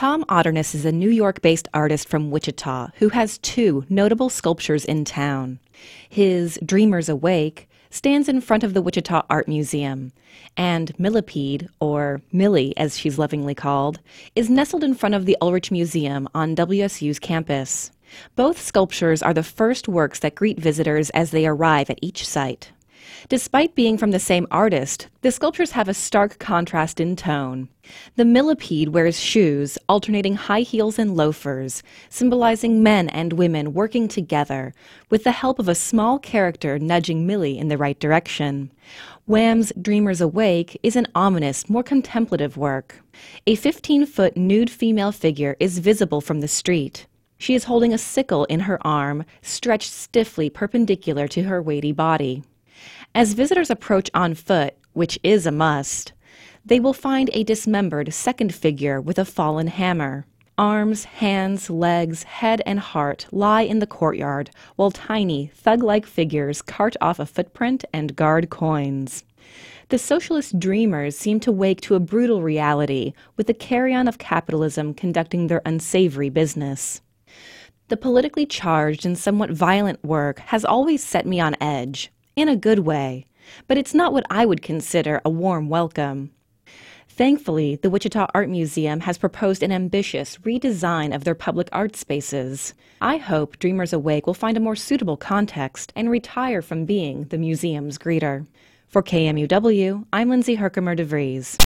Tom Otterness is a New York based artist from Wichita who has two notable sculptures in town. His Dreamers Awake stands in front of the Wichita Art Museum, and Millipede, or Millie as she's lovingly called, is nestled in front of the Ulrich Museum on WSU's campus. Both sculptures are the first works that greet visitors as they arrive at each site. Despite being from the same artist, the sculptures have a stark contrast in tone. The millipede wears shoes, alternating high heels and loafers, symbolizing men and women working together, with the help of a small character nudging Millie in the right direction. WAM's Dreamers Awake is an ominous, more contemplative work. A 15 foot nude female figure is visible from the street. She is holding a sickle in her arm, stretched stiffly perpendicular to her weighty body. As visitors approach on foot, which is a must, they will find a dismembered second figure with a fallen hammer. Arms, hands, legs, head, and heart lie in the courtyard, while tiny, thug like figures cart off a footprint and guard coins. The socialist dreamers seem to wake to a brutal reality, with the carrion of capitalism conducting their unsavory business. The politically charged and somewhat violent work has always set me on edge in a good way, but it's not what I would consider a warm welcome. Thankfully, the Wichita Art Museum has proposed an ambitious redesign of their public art spaces. I hope Dreamers Awake will find a more suitable context and retire from being the museum's greeter. For KMUW, I'm Lindsay Herkimer DeVries.